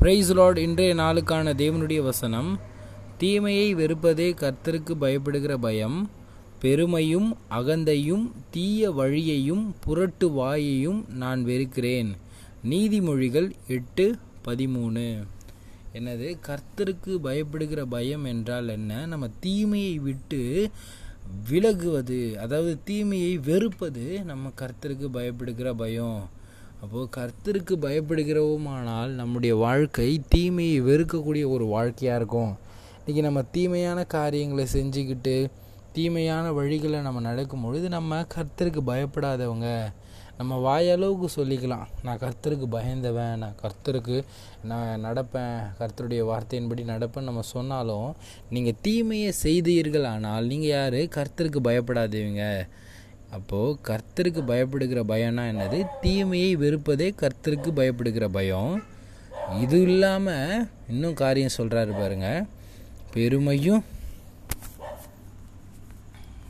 Price Lord இன்றைய நாளுக்கான தேவனுடைய வசனம் தீமையை வெறுப்பதே கர்த்தருக்கு பயப்படுகிற பயம் பெருமையும் அகந்தையும் தீய வழியையும் புரட்டு வாயையும் நான் வெறுக்கிறேன். நீதிமொழிகள் எட்டு பதிமூணு. என்னது? கர்த்தருக்கு பயப்படுகிற பயம் என்றால் என்ன? நம்ம தீமையை விட்டு விலகுவது அதாவது தீமையை வெறுப்பது நம்ம கர்த்தருக்கு பயப்படுகிற பயம். அப்போது கர்த்தருக்கு பயப்படுகிறவுமானால் நம்முடைய வாழ்க்கை தீமையை வெறுக்கக்கூடிய ஒரு வாழ்க்கையாக இருக்கும். இன்றைக்கி நம்ம தீமையான காரியங்களை செஞ்சுக்கிட்டு தீமையான வழிகளை நம்ம நடக்கும் பொழுது நம்ம கர்த்தருக்கு பயப்படாதவங்க. நம்ம வாயளவுக்கு சொல்லிக்கலாம் நான் கர்த்தருக்கு பயந்தவன் நான் கர்த்தருக்கு நான் நடப்பேன் கர்த்தருடைய வார்த்தையின்படி நடப்பேன் நம்ம சொன்னாலும் நீங்கள் தீமையை செய்தீர்கள் ஆனால் நீங்கள் யார்? கர்த்தருக்கு பயப்படாதவங்க அப்போது கர்த்தருக்கு பயப்படுகிற பயம்னா என்னது? தீமையை வெறுப்பதே கர்த்தருக்கு பயப்படுகிற பயம். இது இல்லாமல் இன்னும் காரியம் சொல்கிறாரு பாருங்க. பெருமையும்